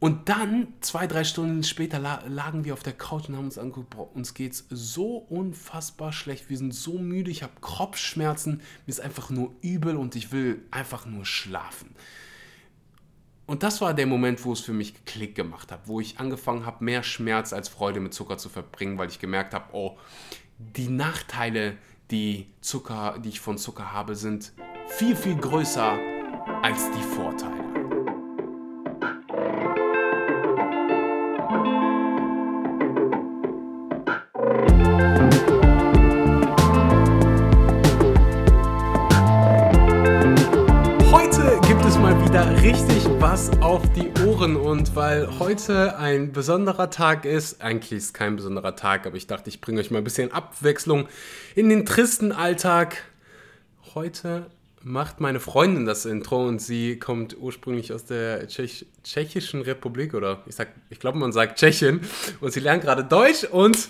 Und dann, zwei, drei Stunden später, lagen wir auf der Couch und haben uns angeguckt, boah, uns geht's so unfassbar schlecht. Wir sind so müde, ich habe Kopfschmerzen, mir ist einfach nur übel und ich will einfach nur schlafen. Und das war der Moment, wo es für mich Klick gemacht hat, wo ich angefangen habe, mehr Schmerz als Freude mit Zucker zu verbringen, weil ich gemerkt habe, oh, die Nachteile, die, Zucker, die ich von Zucker habe, sind viel, viel größer als die Vorteile. Was auf die Ohren und weil heute ein besonderer Tag ist, eigentlich ist es kein besonderer Tag, aber ich dachte, ich bringe euch mal ein bisschen Abwechslung in den tristen Alltag. Heute macht meine Freundin das Intro und sie kommt ursprünglich aus der Tschech Tschechischen Republik oder ich ich glaube, man sagt Tschechien und sie lernt gerade Deutsch und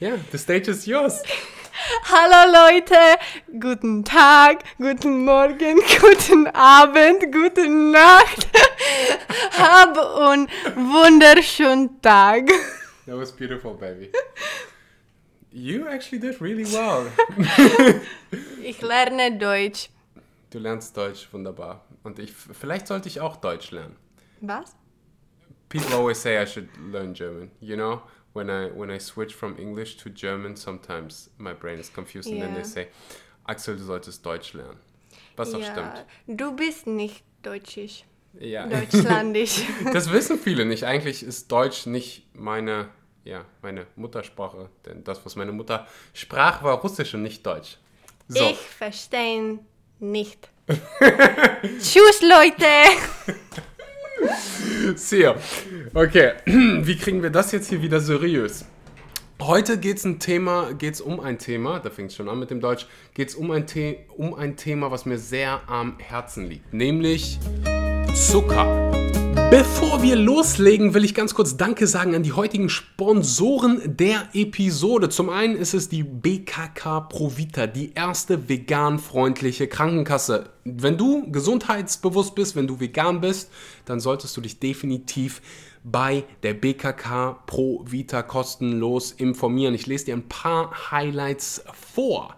ja, the stage is yours. Hallo Leute, guten Tag, guten Morgen, guten Abend, gute Nacht. Hab einen wunderschönen Tag. That was beautiful, baby. You actually did really well. ich lerne Deutsch. Du lernst Deutsch, wunderbar. Und ich, vielleicht sollte ich auch Deutsch lernen. Was? People always say I should learn German, you know? when I when I switch from English to German, sometimes my brain is confused yeah. and then they say, Axel, du solltest Deutsch lernen. Was auch ja, stimmt. Du bist nicht deutschisch. Ja. Deutschlandisch. das wissen viele nicht. Eigentlich ist Deutsch nicht meine, ja, meine Muttersprache. Denn das, was meine Mutter sprach, war Russisch und nicht Deutsch. So. Ich verstehe nicht. Tschüss, Leute! Sehr. Okay, wie kriegen wir das jetzt hier wieder seriös? Heute geht es ein Thema, geht's um ein Thema, da fängt es schon an mit dem Deutsch, geht es um, ein um ein Thema, was mir sehr am Herzen liegt, nämlich Zucker. Bevor wir loslegen, will ich ganz kurz Danke sagen an die heutigen Sponsoren der Episode. Zum einen ist es die BKK Provita, die erste vegan-freundliche Krankenkasse. Wenn du gesundheitsbewusst bist, wenn du vegan bist, dann solltest du dich definitiv bei der BKK Provita kostenlos informieren. Ich lese dir ein paar Highlights vor.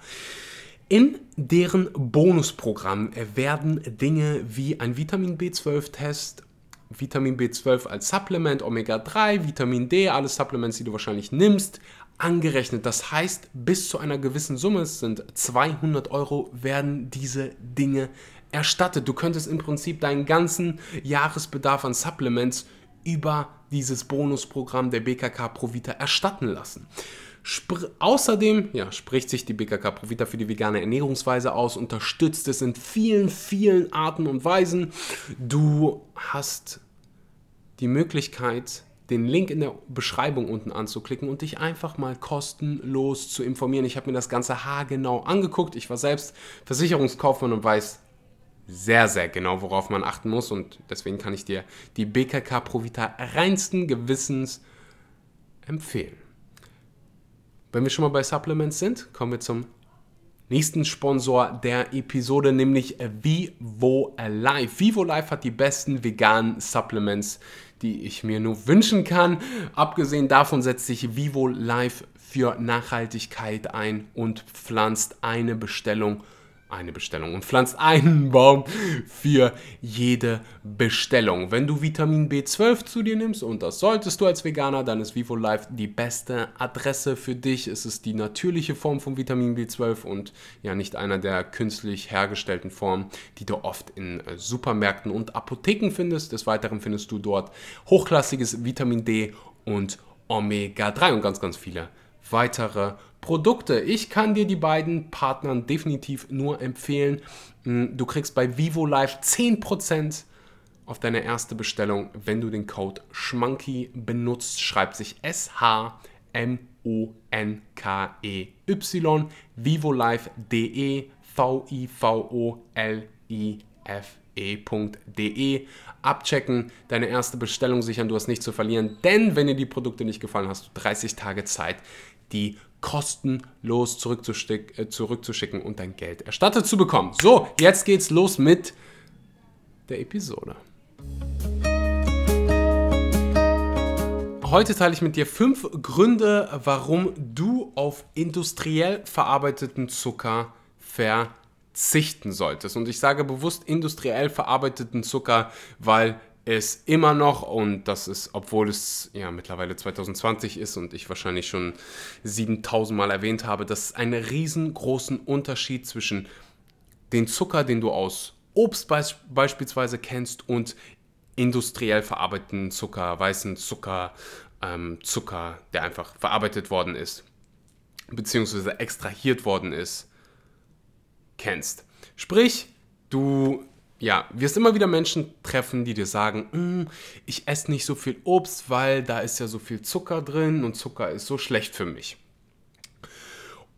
In deren Bonusprogramm werden Dinge wie ein Vitamin B12-Test, Vitamin B12 als Supplement, Omega-3, Vitamin D, alle Supplements, die du wahrscheinlich nimmst, angerechnet. Das heißt, bis zu einer gewissen Summe, es sind 200 Euro, werden diese Dinge erstattet. Du könntest im Prinzip deinen ganzen Jahresbedarf an Supplements über dieses Bonusprogramm der BKK Provita erstatten lassen. Spr außerdem ja, spricht sich die BKK Provita für die vegane Ernährungsweise aus, unterstützt es in vielen, vielen Arten und Weisen. Du hast die Möglichkeit, den Link in der Beschreibung unten anzuklicken und dich einfach mal kostenlos zu informieren. Ich habe mir das Ganze haargenau angeguckt. Ich war selbst Versicherungskaufmann und weiß sehr, sehr genau, worauf man achten muss. Und deswegen kann ich dir die BKK Provita reinsten Gewissens empfehlen. Wenn wir schon mal bei Supplements sind, kommen wir zum nächsten Sponsor der Episode, nämlich Vivo Life. Vivo Life hat die besten veganen Supplements, die ich mir nur wünschen kann. Abgesehen davon setzt sich Vivo Life für Nachhaltigkeit ein und pflanzt eine Bestellung eine Bestellung und pflanzt einen Baum für jede Bestellung. Wenn du Vitamin B12 zu dir nimmst, und das solltest du als Veganer, dann ist VivoLife die beste Adresse für dich. Es ist die natürliche Form von Vitamin B12 und ja nicht einer der künstlich hergestellten Formen, die du oft in äh, Supermärkten und Apotheken findest. Des Weiteren findest du dort hochklassiges Vitamin D und Omega-3 und ganz, ganz viele weitere Produkte. Ich kann dir die beiden Partnern definitiv nur empfehlen. Mm, du kriegst bei Vivo Live 10% auf deine erste Bestellung, wenn du den Code SCHMANKY benutzt. Schreibt sich S-H-M-O-N-K-E-Y, vivolive.de, V-I-V-O-L-I-F-E.de. Abchecken, deine erste Bestellung sichern, du hast nichts zu verlieren, denn wenn dir die Produkte nicht gefallen, hast du 30 Tage Zeit, die kostenlos zurückzuschick, äh, zurückzuschicken und dein Geld erstattet zu bekommen. So, jetzt geht's los mit der Episode. heute teile ich mit dir fünf Gründe, warum du auf industriell verarbeiteten Zucker verzichten solltest. Und ich sage bewusst industriell verarbeiteten Zucker, weil es immer noch, und das ist, obwohl es ja mittlerweile 2020 ist und ich wahrscheinlich schon 7000 Mal erwähnt habe, dass es einen riesengroßen Unterschied zwischen den Zucker, den du aus Obst beisp beispielsweise kennst, und industriell verarbeiteten Zucker, weißen Zucker, ähm, Zucker, der einfach verarbeitet worden ist, beziehungsweise extrahiert worden ist, kennst. Sprich, du ja, wirst immer wieder Menschen treffen, die dir sagen, mm, ich esse nicht so viel Obst, weil da ist ja so viel Zucker drin und Zucker ist so schlecht für mich.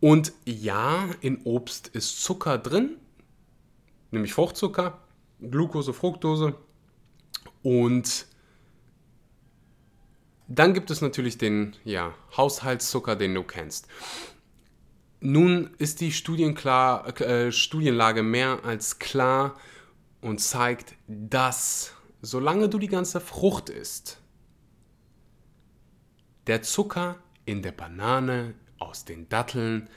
Und ja, in Obst ist Zucker drin, nämlich Fruchtzucker, Glucose, Fructose. Und dann gibt es natürlich den ja, Haushaltszucker, den du kennst. Nun ist die Studienklar, äh, Studienlage mehr als klar und zeigt, dass solange du die ganze Frucht isst, der Zucker in der Banane, aus den Datteln,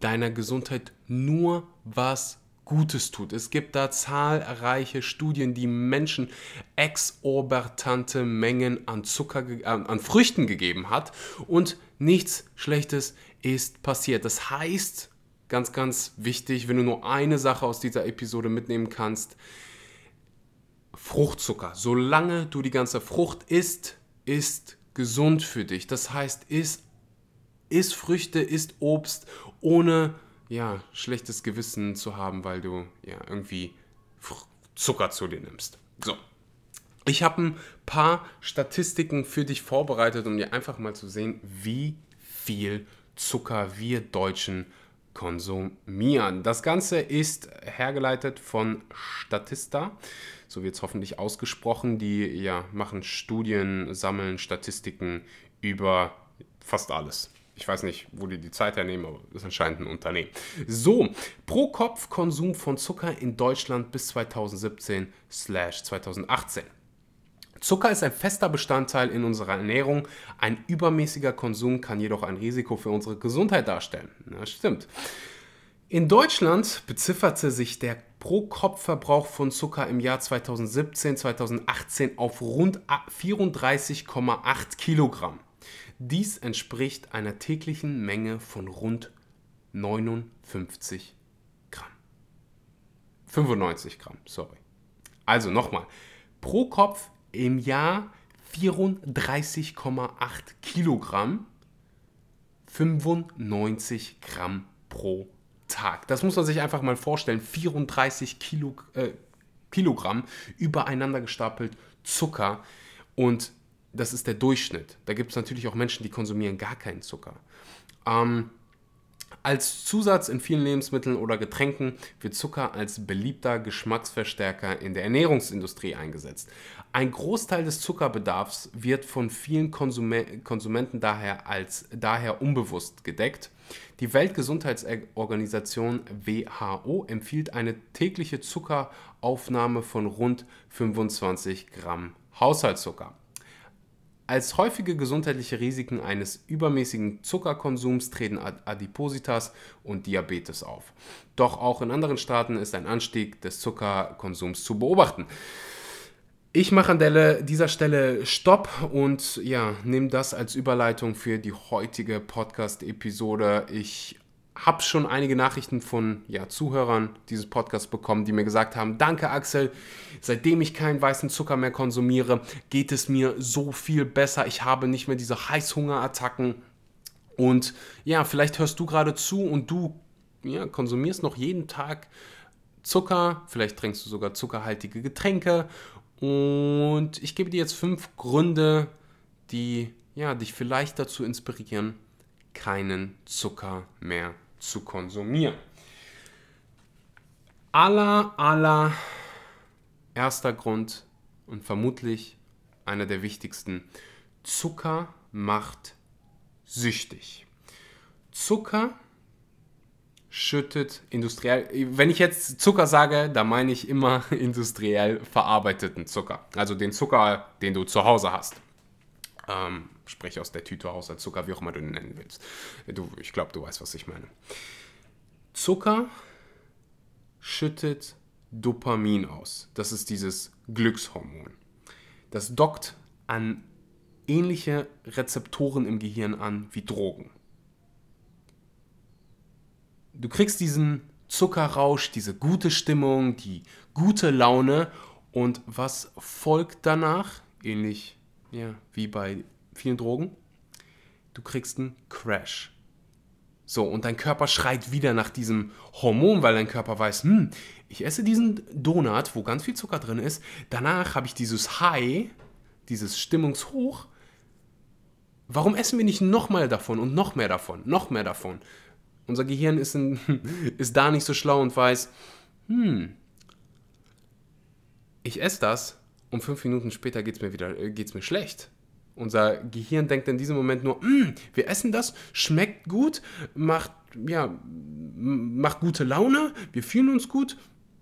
deiner Gesundheit nur was Gutes tut. Es gibt da zahlreiche Studien, die Menschen exorbitante Mengen an Zucker, äh, an Früchten gegeben hat und nichts Schlechtes ist passiert. Das heißt, ganz, ganz wichtig, wenn du nur eine Sache aus dieser Episode mitnehmen kannst, Fruchtzucker. Solange du die ganze Frucht isst, ist gesund für dich. Das heißt, isst, isst Früchte, isst Obst, ohne ja, schlechtes Gewissen zu haben, weil du ja irgendwie Zucker zu dir nimmst. So. Ich habe ein paar Statistiken für dich vorbereitet, um dir einfach mal zu sehen, wie viel Zucker wir Deutschen konsumieren. Das Ganze ist hergeleitet von Statista, so wird es hoffentlich ausgesprochen. Die ja, machen Studien, sammeln Statistiken über fast alles. Ich weiß nicht, wo die die Zeit hernehmen, aber das ist anscheinend ein Unternehmen. So, pro Kopf Konsum von Zucker in Deutschland bis 2017 2018. Zucker ist ein fester Bestandteil in unserer Ernährung. Ein übermäßiger Konsum kann jedoch ein Risiko für unsere Gesundheit darstellen. Das stimmt. In Deutschland bezifferte sich der Pro-Kopf-Verbrauch von Zucker im Jahr 2017-2018 auf rund 34,8 Kilogramm. Dies entspricht einer täglichen Menge von rund 59 Gramm. 95 Gramm, sorry. Also nochmal, pro Kopf im Jahr 34,8 Kilogramm, 95 Gramm pro Tag. Das muss man sich einfach mal vorstellen. 34 Kilo, äh, Kilogramm übereinander gestapelt Zucker und das ist der Durchschnitt. Da gibt es natürlich auch Menschen, die konsumieren gar keinen Zucker. Ähm, als Zusatz in vielen Lebensmitteln oder Getränken wird Zucker als beliebter Geschmacksverstärker in der Ernährungsindustrie eingesetzt. Ein Großteil des Zuckerbedarfs wird von vielen Konsumenten daher als daher unbewusst gedeckt. Die Weltgesundheitsorganisation WHO empfiehlt eine tägliche Zuckeraufnahme von rund 25 Gramm Haushaltszucker. Als häufige gesundheitliche Risiken eines übermäßigen Zuckerkonsums treten Adipositas und Diabetes auf. Doch auch in anderen Staaten ist ein Anstieg des Zuckerkonsums zu beobachten. Ich mache an dieser Stelle Stopp und ja, nehme das als Überleitung für die heutige Podcast-Episode. Ich habe schon einige Nachrichten von ja, Zuhörern dieses Podcasts bekommen, die mir gesagt haben, danke Axel, seitdem ich keinen weißen Zucker mehr konsumiere, geht es mir so viel besser. Ich habe nicht mehr diese Heißhungerattacken. Und ja, vielleicht hörst du gerade zu und du ja, konsumierst noch jeden Tag Zucker, vielleicht trinkst du sogar zuckerhaltige Getränke. Und ich gebe dir jetzt fünf Gründe, die ja, dich vielleicht dazu inspirieren, keinen Zucker mehr zu konsumieren. Aller, aller erster Grund und vermutlich einer der wichtigsten. Zucker macht süchtig. Zucker schüttet industriell, wenn ich jetzt Zucker sage, da meine ich immer industriell verarbeiteten Zucker. Also den Zucker, den du zu Hause hast. Ähm, spreche aus der Tüte, Haushaltszucker, wie auch immer du den nennen willst. Du, ich glaube, du weißt, was ich meine. Zucker schüttet Dopamin aus. Das ist dieses Glückshormon. Das dockt an ähnliche Rezeptoren im Gehirn an wie Drogen. Du kriegst diesen Zuckerrausch, diese gute Stimmung, die gute Laune und was folgt danach? Ähnlich ja, wie bei vielen Drogen. Du kriegst einen Crash. So, und dein Körper schreit wieder nach diesem Hormon, weil dein Körper weiß, hm, ich esse diesen Donut, wo ganz viel Zucker drin ist. Danach habe ich dieses High, dieses Stimmungshoch. Warum essen wir nicht nochmal davon und noch mehr davon, noch mehr davon? Unser Gehirn ist, in, ist da nicht so schlau und weiß, hm, ich esse das und fünf Minuten später geht es mir äh, mir schlecht. Unser Gehirn denkt in diesem Moment nur, mm, wir essen das, schmeckt gut, macht, ja, macht gute Laune, wir fühlen uns gut.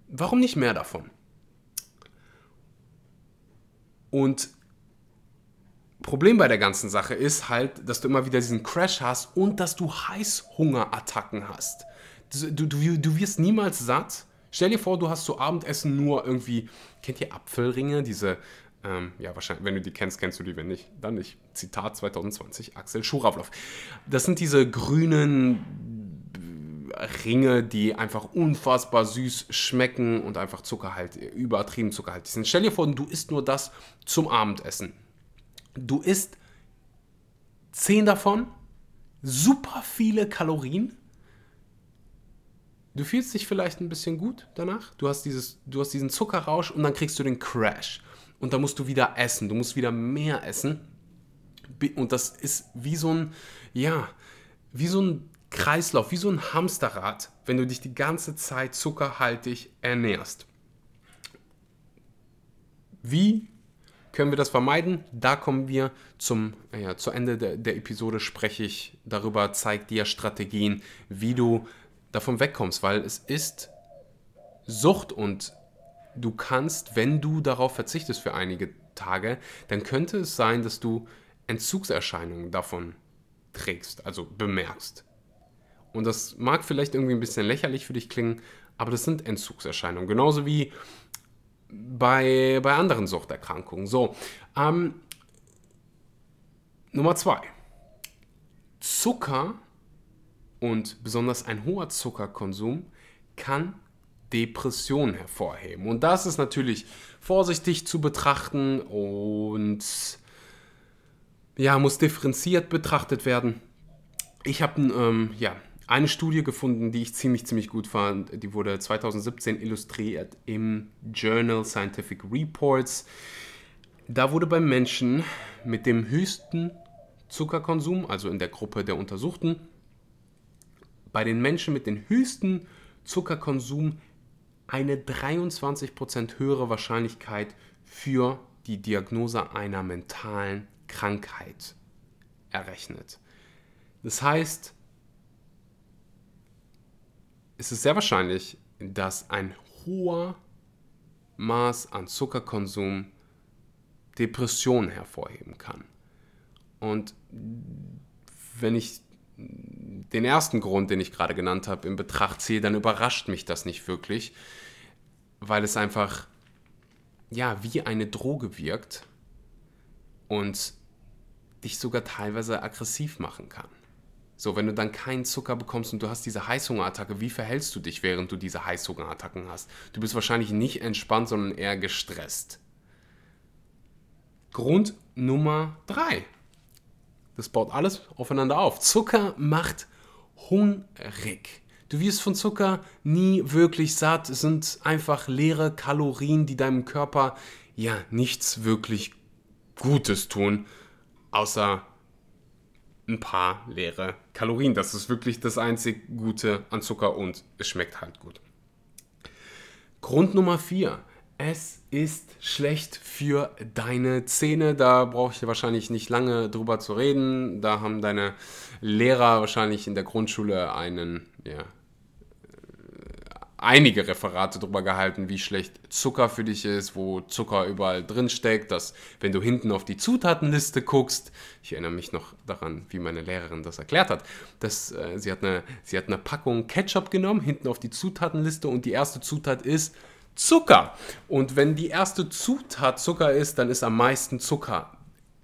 Warum nicht mehr davon? Und Problem bei der ganzen Sache ist halt, dass du immer wieder diesen Crash hast und dass du Heißhungerattacken hast. Du, du, du wirst niemals satt. Stell dir vor, du hast zu Abendessen nur irgendwie, kennt ihr Apfelringe, diese ähm, ja, wahrscheinlich, wenn du die kennst, kennst du die, wenn nicht, dann nicht. Zitat 2020, Axel Schuravlov. Das sind diese grünen Ringe, die einfach unfassbar süß schmecken und einfach Zuckerhalt, übertrieben Zuckerhaltig sind. Stell dir vor, du isst nur das zum Abendessen. Du isst zehn davon, super viele Kalorien. Du fühlst dich vielleicht ein bisschen gut danach. Du hast, dieses, du hast diesen Zuckerrausch und dann kriegst du den Crash und dann musst du wieder essen. Du musst wieder mehr essen. Und das ist wie so ein, ja, wie so ein Kreislauf, wie so ein Hamsterrad, wenn du dich die ganze Zeit zuckerhaltig ernährst. Wie können wir das vermeiden? Da kommen wir zum ja, zu Ende der, der Episode, spreche ich darüber, zeige dir Strategien, wie du davon wegkommst, weil es ist Sucht und du kannst, wenn du darauf verzichtest für einige Tage, dann könnte es sein, dass du Entzugserscheinungen davon trägst, also bemerkst. Und das mag vielleicht irgendwie ein bisschen lächerlich für dich klingen, aber das sind Entzugserscheinungen. Genauso wie bei, bei anderen Suchterkrankungen. So, ähm, Nummer zwei. Zucker und besonders ein hoher Zuckerkonsum kann Depression hervorheben. Und das ist natürlich vorsichtig zu betrachten und ja, muss differenziert betrachtet werden. Ich habe ähm, ja, eine Studie gefunden, die ich ziemlich, ziemlich gut fand. Die wurde 2017 illustriert im Journal Scientific Reports. Da wurde bei Menschen mit dem höchsten Zuckerkonsum, also in der Gruppe der Untersuchten, bei den Menschen mit dem höchsten Zuckerkonsum eine 23% höhere Wahrscheinlichkeit für die Diagnose einer mentalen Krankheit errechnet. Das heißt, es ist sehr wahrscheinlich, dass ein hoher Maß an Zuckerkonsum Depressionen hervorheben kann. Und wenn ich den ersten Grund, den ich gerade genannt habe, in Betracht ziehe, dann überrascht mich das nicht wirklich, weil es einfach ja wie eine Droge wirkt und dich sogar teilweise aggressiv machen kann. So, wenn du dann keinen Zucker bekommst und du hast diese Heißhungerattacke, wie verhältst du dich, während du diese Heißhungerattacken hast? Du bist wahrscheinlich nicht entspannt, sondern eher gestresst. Grund Nummer drei. Das baut alles aufeinander auf. Zucker macht hungrig. Du wirst von Zucker nie wirklich satt. Es sind einfach leere Kalorien, die deinem Körper ja nichts wirklich Gutes tun, außer ein paar leere Kalorien. Das ist wirklich das einzig Gute an Zucker und es schmeckt halt gut. Grund Nummer 4 es ist schlecht für deine Zähne. Da brauche ich wahrscheinlich nicht lange drüber zu reden. Da haben deine Lehrer wahrscheinlich in der Grundschule einen, ja, einige Referate darüber gehalten, wie schlecht Zucker für dich ist, wo Zucker überall drin steckt, dass wenn du hinten auf die Zutatenliste guckst, ich erinnere mich noch daran, wie meine Lehrerin das erklärt hat, dass äh, sie, hat eine, sie hat eine Packung Ketchup genommen, hinten auf die Zutatenliste und die erste Zutat ist Zucker. Und wenn die erste Zutat Zucker ist, dann ist am meisten Zucker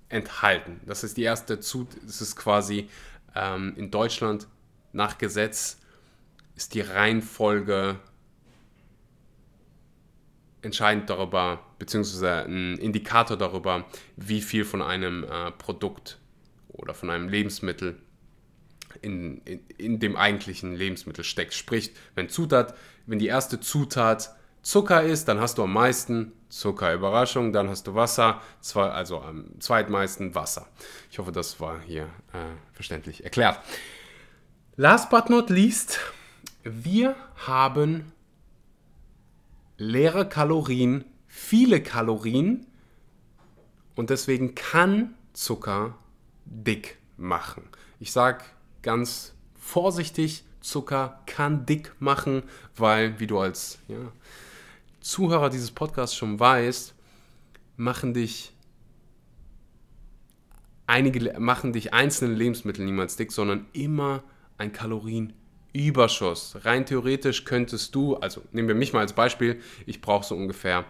enthalten. Das ist die erste Zutat, es ist quasi ähm, in Deutschland nach Gesetz ist die Reihenfolge entscheidend darüber, beziehungsweise ein Indikator darüber, wie viel von einem äh, Produkt oder von einem Lebensmittel in, in, in dem eigentlichen Lebensmittel steckt. Sprich, wenn Zutat, wenn die erste Zutat Zucker ist, dann hast du am meisten Zucker. Überraschung, dann hast du Wasser, zwei, also am zweitmeisten Wasser. Ich hoffe, das war hier äh, verständlich erklärt. Last but not least, wir haben leere Kalorien, viele Kalorien und deswegen kann Zucker dick machen. Ich sage ganz vorsichtig, Zucker kann dick machen, weil, wie du als ja, Zuhörer dieses Podcasts schon weißt, machen dich einige machen dich einzelne Lebensmittel niemals dick, sondern immer ein Kalorienüberschuss. Rein theoretisch könntest du, also nehmen wir mich mal als Beispiel, ich brauche so ungefähr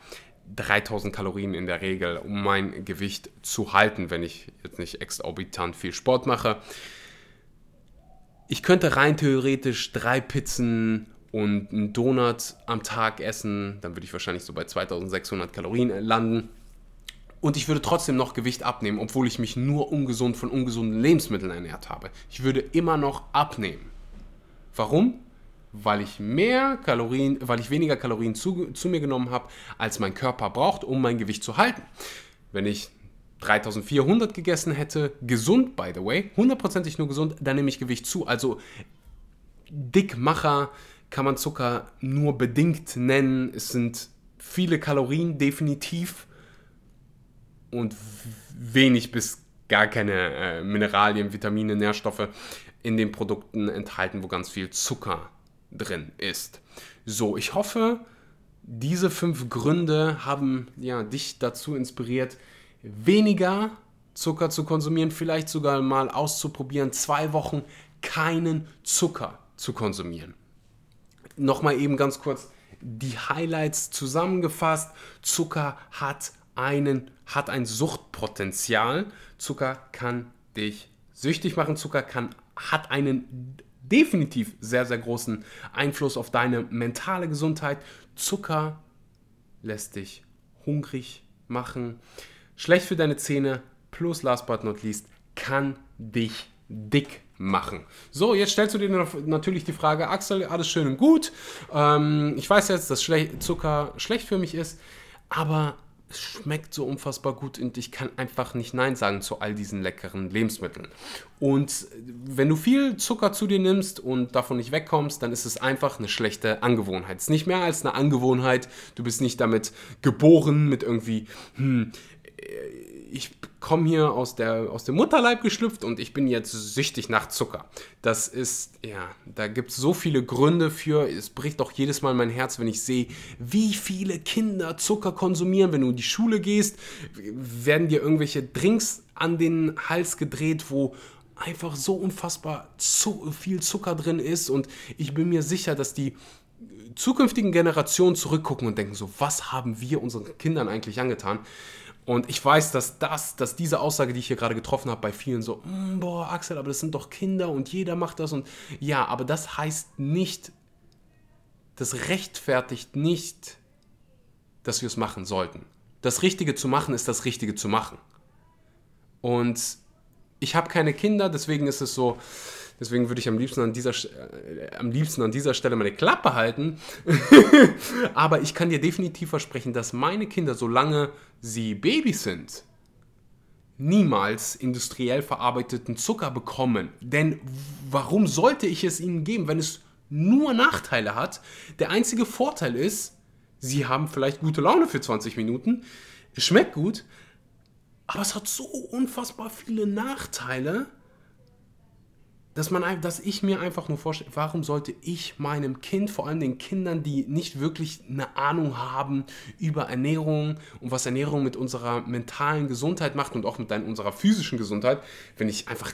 3000 Kalorien in der Regel, um mein Gewicht zu halten, wenn ich jetzt nicht exorbitant viel Sport mache. Ich könnte rein theoretisch drei Pizzen und einen Donut am Tag essen, dann würde ich wahrscheinlich so bei 2600 Kalorien landen. Und ich würde trotzdem noch Gewicht abnehmen, obwohl ich mich nur ungesund von ungesunden Lebensmitteln ernährt habe. Ich würde immer noch abnehmen. Warum? Weil ich mehr Kalorien, weil ich weniger Kalorien zu, zu mir genommen habe, als mein Körper braucht, um mein Gewicht zu halten. Wenn ich 3400 gegessen hätte, gesund by the way, hundertprozentig nur gesund, dann nehme ich Gewicht zu. Also Dickmacher kann man Zucker nur bedingt nennen. Es sind viele Kalorien definitiv und wenig bis gar keine äh, Mineralien, Vitamine, Nährstoffe in den Produkten enthalten, wo ganz viel Zucker drin ist. So, ich hoffe, diese fünf Gründe haben ja, dich dazu inspiriert, weniger Zucker zu konsumieren, vielleicht sogar mal auszuprobieren, zwei Wochen keinen Zucker zu konsumieren. Nochmal eben ganz kurz die Highlights zusammengefasst. Zucker hat einen, hat ein Suchtpotenzial. Zucker kann dich süchtig machen. Zucker kann, hat einen definitiv sehr, sehr großen Einfluss auf deine mentale Gesundheit. Zucker lässt dich hungrig machen. Schlecht für deine Zähne. Plus, last but not least, kann dich dick machen. So, jetzt stellst du dir natürlich die Frage, Axel, alles schön und gut. Ähm, ich weiß jetzt, dass Schle Zucker schlecht für mich ist, aber schmeckt so unfassbar gut und ich kann einfach nicht Nein sagen zu all diesen leckeren Lebensmitteln. Und wenn du viel Zucker zu dir nimmst und davon nicht wegkommst, dann ist es einfach eine schlechte Angewohnheit. Es ist nicht mehr als eine Angewohnheit. Du bist nicht damit geboren, mit irgendwie, hm, ich komme hier aus, der, aus dem Mutterleib geschlüpft und ich bin jetzt süchtig nach Zucker. Das ist, ja, da gibt es so viele Gründe für. Es bricht doch jedes Mal mein Herz, wenn ich sehe, wie viele Kinder Zucker konsumieren. Wenn du in die Schule gehst, werden dir irgendwelche Drinks an den Hals gedreht, wo einfach so unfassbar zu viel Zucker drin ist. Und ich bin mir sicher, dass die zukünftigen Generationen zurückgucken und denken so, was haben wir unseren Kindern eigentlich angetan? Und ich weiß, dass das, dass diese Aussage, die ich hier gerade getroffen habe, bei vielen so, mm, boah, Axel, aber das sind doch Kinder und jeder macht das und ja, aber das heißt nicht, das rechtfertigt nicht, dass wir es machen sollten. Das Richtige zu machen ist das Richtige zu machen. Und ich habe keine Kinder, deswegen ist es so, Deswegen würde ich am liebsten an dieser, äh, am liebsten an dieser Stelle meine Klappe halten. Aber ich kann dir definitiv versprechen, dass meine Kinder, solange sie Babys sind, niemals industriell verarbeiteten Zucker bekommen. Denn warum sollte ich es ihnen geben, wenn es nur Nachteile hat? Der einzige Vorteil ist, sie haben vielleicht gute Laune für 20 Minuten, es schmeckt gut, aber es hat so unfassbar viele Nachteile, dass, man, dass ich mir einfach nur vorstelle, warum sollte ich meinem Kind, vor allem den Kindern, die nicht wirklich eine Ahnung haben über Ernährung und was Ernährung mit unserer mentalen Gesundheit macht und auch mit unserer physischen Gesundheit, wenn ich einfach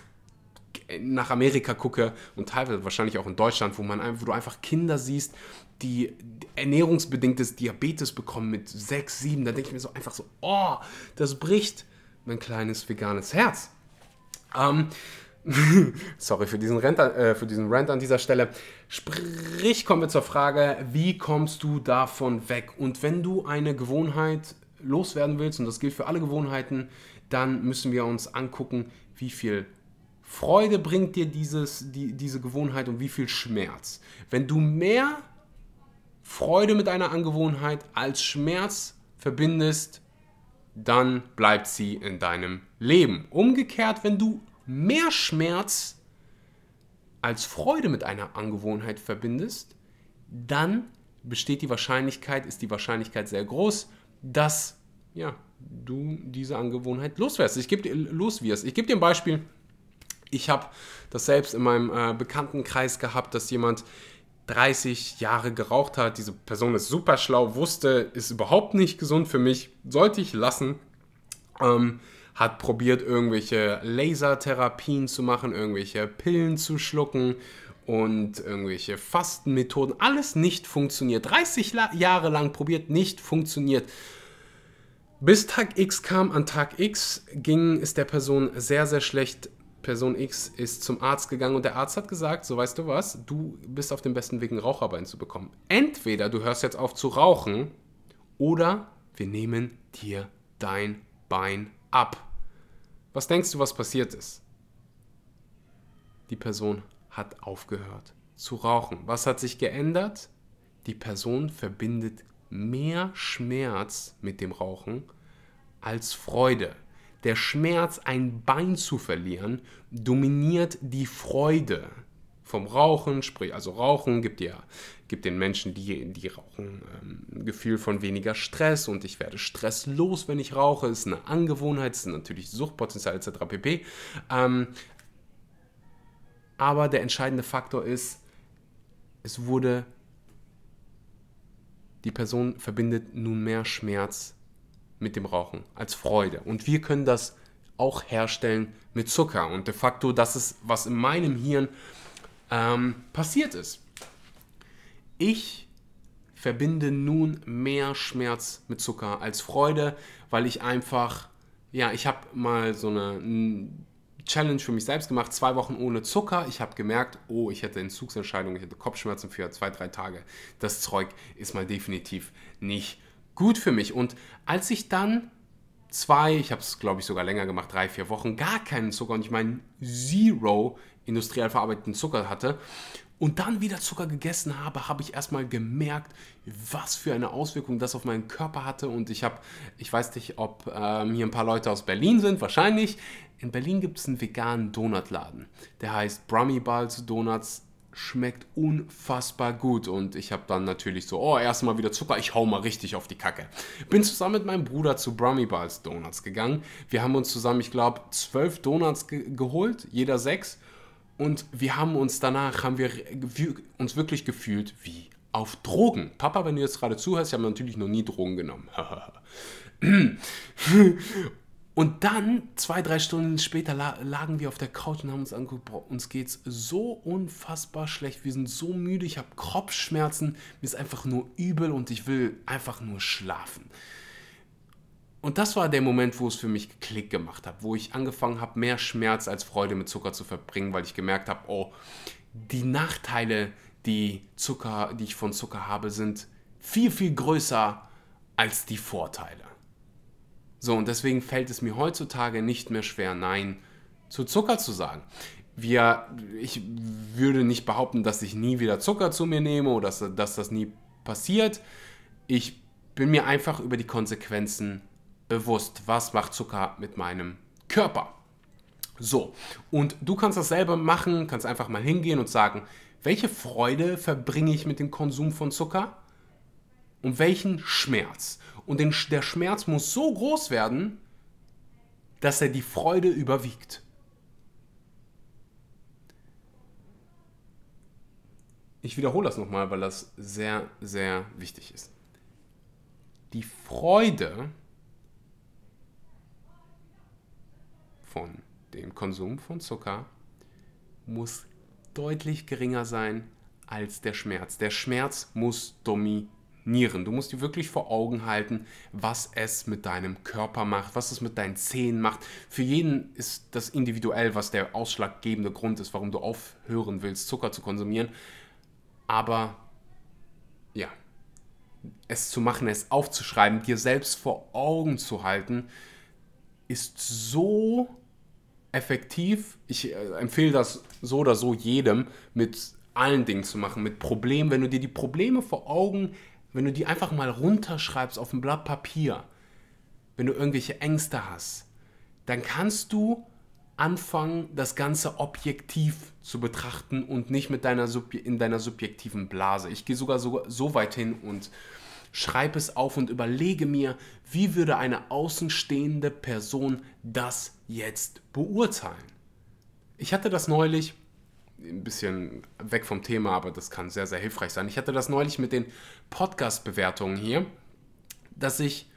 nach Amerika gucke und teilweise wahrscheinlich auch in Deutschland, wo, man, wo du einfach Kinder siehst, die ernährungsbedingtes Diabetes bekommen mit 6, 7, da denke ich mir so einfach so, oh, das bricht mein kleines veganes Herz. Ähm, Sorry für diesen, Rent, äh, für diesen Rant an dieser Stelle. Sprich, kommen wir zur Frage, wie kommst du davon weg? Und wenn du eine Gewohnheit loswerden willst, und das gilt für alle Gewohnheiten, dann müssen wir uns angucken, wie viel Freude bringt dir dieses, die, diese Gewohnheit und wie viel Schmerz. Wenn du mehr Freude mit einer Angewohnheit als Schmerz verbindest, dann bleibt sie in deinem Leben. Umgekehrt, wenn du mehr Schmerz als Freude mit einer Angewohnheit verbindest, dann besteht die Wahrscheinlichkeit, ist die Wahrscheinlichkeit sehr groß, dass ja, du diese Angewohnheit loswirst. Ich gebe dir loswirst. Ich gebe dir ein Beispiel. Ich habe das selbst in meinem äh, Bekanntenkreis gehabt, dass jemand 30 Jahre geraucht hat. Diese Person ist super schlau, wusste, ist überhaupt nicht gesund für mich, sollte ich lassen. Ähm, hat probiert, irgendwelche Lasertherapien zu machen, irgendwelche Pillen zu schlucken und irgendwelche Fastenmethoden. Alles nicht funktioniert. 30 Jahre lang probiert, nicht funktioniert. Bis Tag X kam, an Tag X ging es der Person sehr, sehr schlecht. Person X ist zum Arzt gegangen und der Arzt hat gesagt, so weißt du was, du bist auf dem besten Weg, ein Raucherbein zu bekommen. Entweder du hörst jetzt auf zu rauchen oder wir nehmen dir dein Bein ab. Was denkst du, was passiert ist? Die Person hat aufgehört zu rauchen. Was hat sich geändert? Die Person verbindet mehr Schmerz mit dem Rauchen als Freude. Der Schmerz, ein Bein zu verlieren, dominiert die Freude vom Rauchen, sprich, also Rauchen gibt ja, gibt den Menschen, die, die rauchen, ähm, ein Gefühl von weniger Stress und ich werde stresslos, wenn ich rauche, ist eine Angewohnheit, ist natürlich Suchtpotenzial etc. pp. Ähm, aber der entscheidende Faktor ist, es wurde, die Person verbindet nun mehr Schmerz mit dem Rauchen als Freude. Und wir können das auch herstellen mit Zucker. Und de facto, das ist, was in meinem Hirn ähm, passiert ist. Ich verbinde nun mehr Schmerz mit Zucker als Freude, weil ich einfach, ja, ich habe mal so eine Challenge für mich selbst gemacht, zwei Wochen ohne Zucker. Ich habe gemerkt, oh, ich hätte Entzugsentscheidungen, ich hätte Kopfschmerzen für zwei, drei Tage. Das Zeug ist mal definitiv nicht gut für mich. Und als ich dann zwei, ich habe es glaube ich sogar länger gemacht, drei, vier Wochen, gar keinen Zucker und ich meine Zero industriell verarbeiteten Zucker hatte und dann wieder Zucker gegessen habe, habe ich erstmal gemerkt, was für eine Auswirkung das auf meinen Körper hatte. Und ich habe, ich weiß nicht, ob ähm, hier ein paar Leute aus Berlin sind, wahrscheinlich. In Berlin gibt es einen veganen Donutladen. Der heißt Brummy Balls Donuts. Schmeckt unfassbar gut. Und ich habe dann natürlich so, oh, erstmal wieder Zucker, ich hau mal richtig auf die Kacke. Bin zusammen mit meinem Bruder zu Brummy Balls Donuts gegangen. Wir haben uns zusammen, ich glaube, zwölf Donuts ge geholt, jeder sechs und wir haben uns danach, haben wir uns wirklich gefühlt wie auf Drogen. Papa, wenn du jetzt gerade zuhörst, ich habe natürlich noch nie Drogen genommen. und dann, zwei, drei Stunden später, lagen wir auf der Couch und haben uns angeguckt, boah, uns geht's so unfassbar schlecht. Wir sind so müde, ich habe Kopfschmerzen, mir ist einfach nur übel und ich will einfach nur schlafen. Und das war der Moment, wo es für mich Klick gemacht hat, wo ich angefangen habe, mehr Schmerz als Freude mit Zucker zu verbringen, weil ich gemerkt habe, oh, die Nachteile, die, Zucker, die ich von Zucker habe, sind viel, viel größer als die Vorteile. So, und deswegen fällt es mir heutzutage nicht mehr schwer, Nein zu Zucker zu sagen. Wir, ich würde nicht behaupten, dass ich nie wieder Zucker zu mir nehme oder dass, dass das nie passiert. Ich bin mir einfach über die Konsequenzen bewusst, was macht Zucker mit meinem Körper. So, und du kannst das selber machen, kannst einfach mal hingehen und sagen, welche Freude verbringe ich mit dem Konsum von Zucker und welchen Schmerz. Und den, der Schmerz muss so groß werden, dass er die Freude überwiegt. ich wiederhole das nochmal, weil das sehr, sehr wichtig ist. Die Freude von dem Konsum von Zucker muss deutlich geringer sein als der Schmerz. Der Schmerz muss dominieren. Du musst dir wirklich vor Augen halten, was es mit deinem Körper macht, was es mit deinen Zähnen macht. Für jeden ist das individuell, was der ausschlaggebende Grund ist, warum du aufhören willst, Zucker zu konsumieren. Aber ja, es zu machen, es aufzuschreiben, dir selbst vor Augen zu halten, ist so effektiv. Ich äh, empfehle das so oder so jedem, mit allen Dingen zu machen, mit Problemen. Wenn du dir die Probleme vor Augen, wenn du die einfach mal runterschreibst auf ein Blatt Papier, wenn du irgendwelche Ängste hast, dann kannst du anfangen, das Ganze objektiv zu betrachten und nicht mit deiner in deiner subjektiven Blase. Ich gehe sogar so, so weit hin und schreibe es auf und überlege mir, wie würde eine außenstehende Person das jetzt beurteilen. Ich hatte das neulich, ein bisschen weg vom Thema, aber das kann sehr, sehr hilfreich sein. Ich hatte das neulich mit den Podcast-Bewertungen hier, dass ich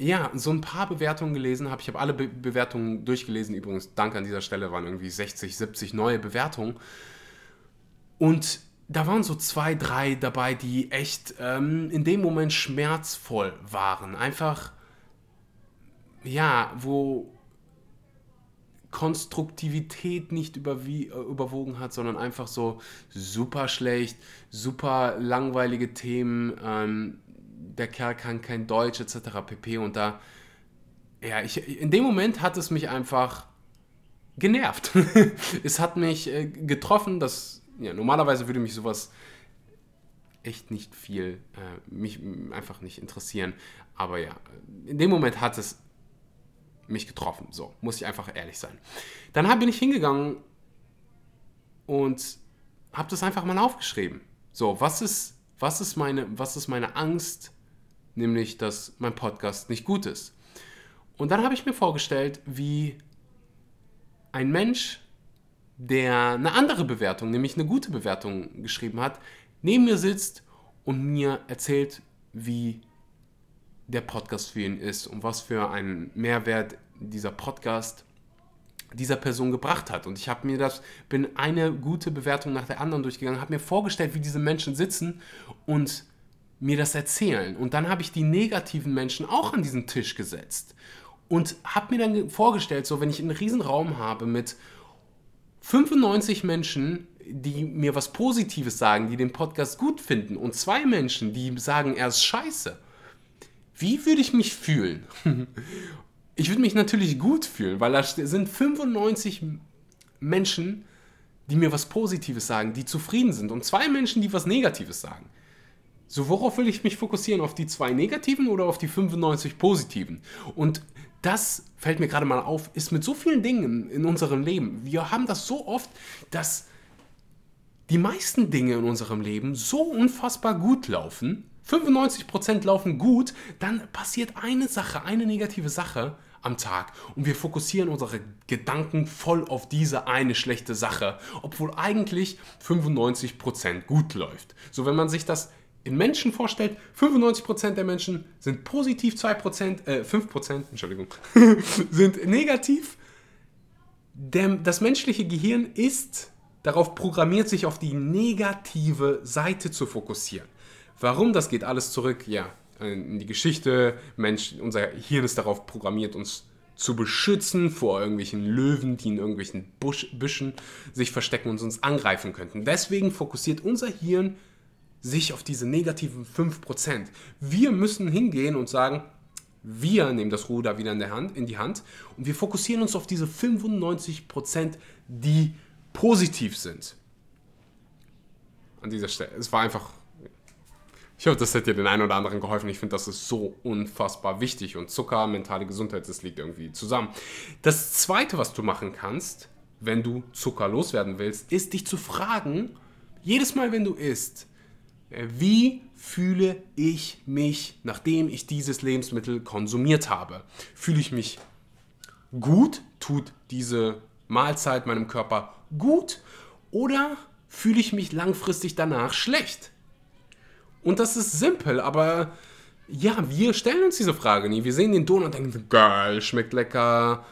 ja, so ein paar Bewertungen gelesen habe. Ich habe alle Be Bewertungen durchgelesen. Übrigens, danke an dieser Stelle, waren irgendwie 60, 70 neue Bewertungen. Und da waren so zwei, drei dabei, die echt ähm, in dem Moment schmerzvoll waren. Einfach, ja, wo Konstruktivität nicht äh, überwogen hat, sondern einfach so super schlecht, super langweilige Themen. Ähm, der Kerl kann kein Deutsch etc. pp. Und da, ja, ich, in dem Moment hat es mich einfach genervt. es hat mich äh, getroffen, dass, ja, normalerweise würde mich sowas echt nicht viel, äh, mich einfach nicht interessieren. Aber ja, in dem Moment hat es mich getroffen. So, muss ich einfach ehrlich sein. Dann bin ich hingegangen und habe das einfach mal aufgeschrieben. So, was ist, was ist, meine, was ist meine Angst nämlich dass mein Podcast nicht gut ist. Und dann habe ich mir vorgestellt, wie ein Mensch, der eine andere Bewertung, nämlich eine gute Bewertung geschrieben hat, neben mir sitzt und mir erzählt, wie der Podcast für ihn ist und was für einen Mehrwert dieser Podcast dieser Person gebracht hat. Und ich habe mir das, bin eine gute Bewertung nach der anderen durchgegangen, habe mir vorgestellt, wie diese Menschen sitzen und mir das erzählen. Und dann habe ich die negativen Menschen auch an diesen Tisch gesetzt und habe mir dann vorgestellt, so wenn ich einen Riesenraum habe mit 95 Menschen, die mir was Positives sagen, die den Podcast gut finden und zwei Menschen, die sagen, er ist scheiße. Wie würde ich mich fühlen? Ich würde mich natürlich gut fühlen, weil da sind 95 Menschen, die mir was Positives sagen, die zufrieden sind und zwei Menschen, die was Negatives sagen. So, worauf will ich mich fokussieren? Auf die zwei negativen oder auf die 95 positiven? Und das fällt mir gerade mal auf, ist mit so vielen Dingen in unserem Leben. Wir haben das so oft, dass die meisten Dinge in unserem Leben so unfassbar gut laufen. 95% laufen gut, dann passiert eine Sache, eine negative Sache am Tag und wir fokussieren unsere Gedanken voll auf diese eine schlechte Sache, obwohl eigentlich 95% gut läuft. So, wenn man sich das in Menschen vorstellt, 95% der Menschen sind positiv, 2%, äh, 5%, Entschuldigung, sind negativ. Der, das menschliche Gehirn ist darauf programmiert, sich auf die negative Seite zu fokussieren. Warum? Das geht alles zurück, ja, in die Geschichte. Mensch, unser Hirn ist darauf programmiert, uns zu beschützen vor irgendwelchen Löwen, die in irgendwelchen Busch, Büschen sich verstecken und uns angreifen könnten. Deswegen fokussiert unser Hirn sich auf diese negativen 5%. Wir müssen hingehen und sagen, wir nehmen das Ruder wieder in, der Hand, in die Hand und wir fokussieren uns auf diese 95%, die positiv sind. An dieser Stelle. Es war einfach. Ich hoffe, das hat dir den einen oder anderen geholfen. Ich finde, das ist so unfassbar wichtig. Und Zucker, mentale Gesundheit, das liegt irgendwie zusammen. Das zweite, was du machen kannst, wenn du Zucker loswerden willst, ist dich zu fragen, jedes Mal, wenn du isst, wie fühle ich mich, nachdem ich dieses Lebensmittel konsumiert habe? Fühle ich mich gut? Tut diese Mahlzeit meinem Körper gut? Oder fühle ich mich langfristig danach schlecht. Und das ist simpel, aber ja, wir stellen uns diese Frage nie. Wir sehen den Donut und denken, geil, schmeckt lecker.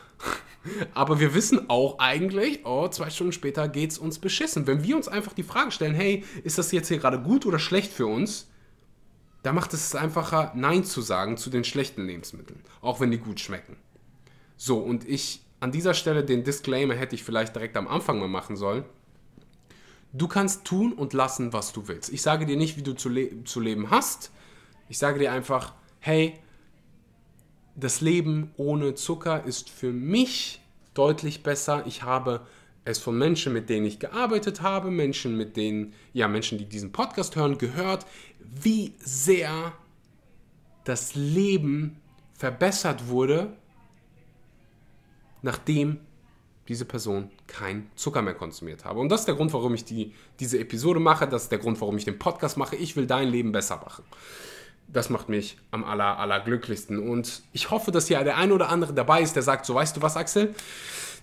Aber wir wissen auch eigentlich, oh, zwei Stunden später geht es uns beschissen. Wenn wir uns einfach die Frage stellen, hey, ist das jetzt hier gerade gut oder schlecht für uns? Da macht es einfacher, Nein zu sagen zu den schlechten Lebensmitteln, auch wenn die gut schmecken. So, und ich an dieser Stelle den Disclaimer hätte ich vielleicht direkt am Anfang mal machen sollen. Du kannst tun und lassen, was du willst. Ich sage dir nicht, wie du zu, le zu leben hast. Ich sage dir einfach, hey, das Leben ohne Zucker ist für mich deutlich besser. Ich habe es von Menschen, mit denen ich gearbeitet habe, Menschen, mit denen, ja, Menschen, die diesen Podcast hören, gehört, wie sehr das Leben verbessert wurde, nachdem diese Person kein Zucker mehr konsumiert habe. Und das ist der Grund, warum ich die, diese Episode mache. Das ist der Grund, warum ich den Podcast mache. Ich will dein Leben besser machen. Das macht mich am aller, aller glücklichsten. Und ich hoffe, dass hier der eine oder andere dabei ist, der sagt, so weißt du was, Axel?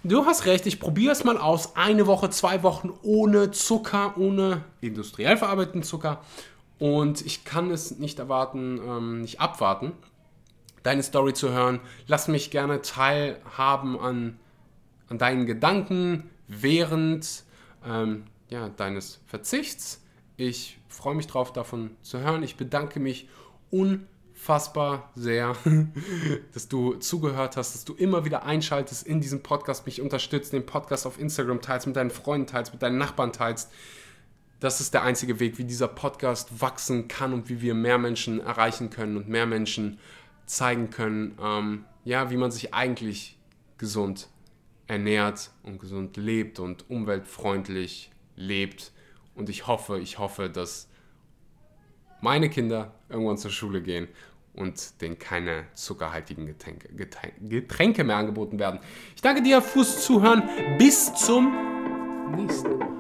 Du hast recht, ich probiere es mal aus. Eine Woche, zwei Wochen ohne Zucker, ohne industriell verarbeiteten Zucker. Und ich kann es nicht erwarten, ähm, nicht abwarten, deine Story zu hören. Lass mich gerne teilhaben an an deinen Gedanken während ähm, ja, deines Verzichts. Ich freue mich drauf, davon zu hören. Ich bedanke mich unfassbar sehr, dass du zugehört hast, dass du immer wieder einschaltest in diesem Podcast, mich unterstützt, den Podcast auf Instagram teilst, mit deinen Freunden teilst, mit deinen Nachbarn teilst. Das ist der einzige Weg, wie dieser Podcast wachsen kann und wie wir mehr Menschen erreichen können und mehr Menschen zeigen können, ähm, ja, wie man sich eigentlich gesund ernährt und gesund lebt und umweltfreundlich lebt. Und ich hoffe, ich hoffe, dass meine Kinder irgendwann zur Schule gehen und denen keine zuckerhaltigen Getränke, Getränke mehr angeboten werden. Ich danke dir fürs Zuhören. Bis zum nächsten Mal.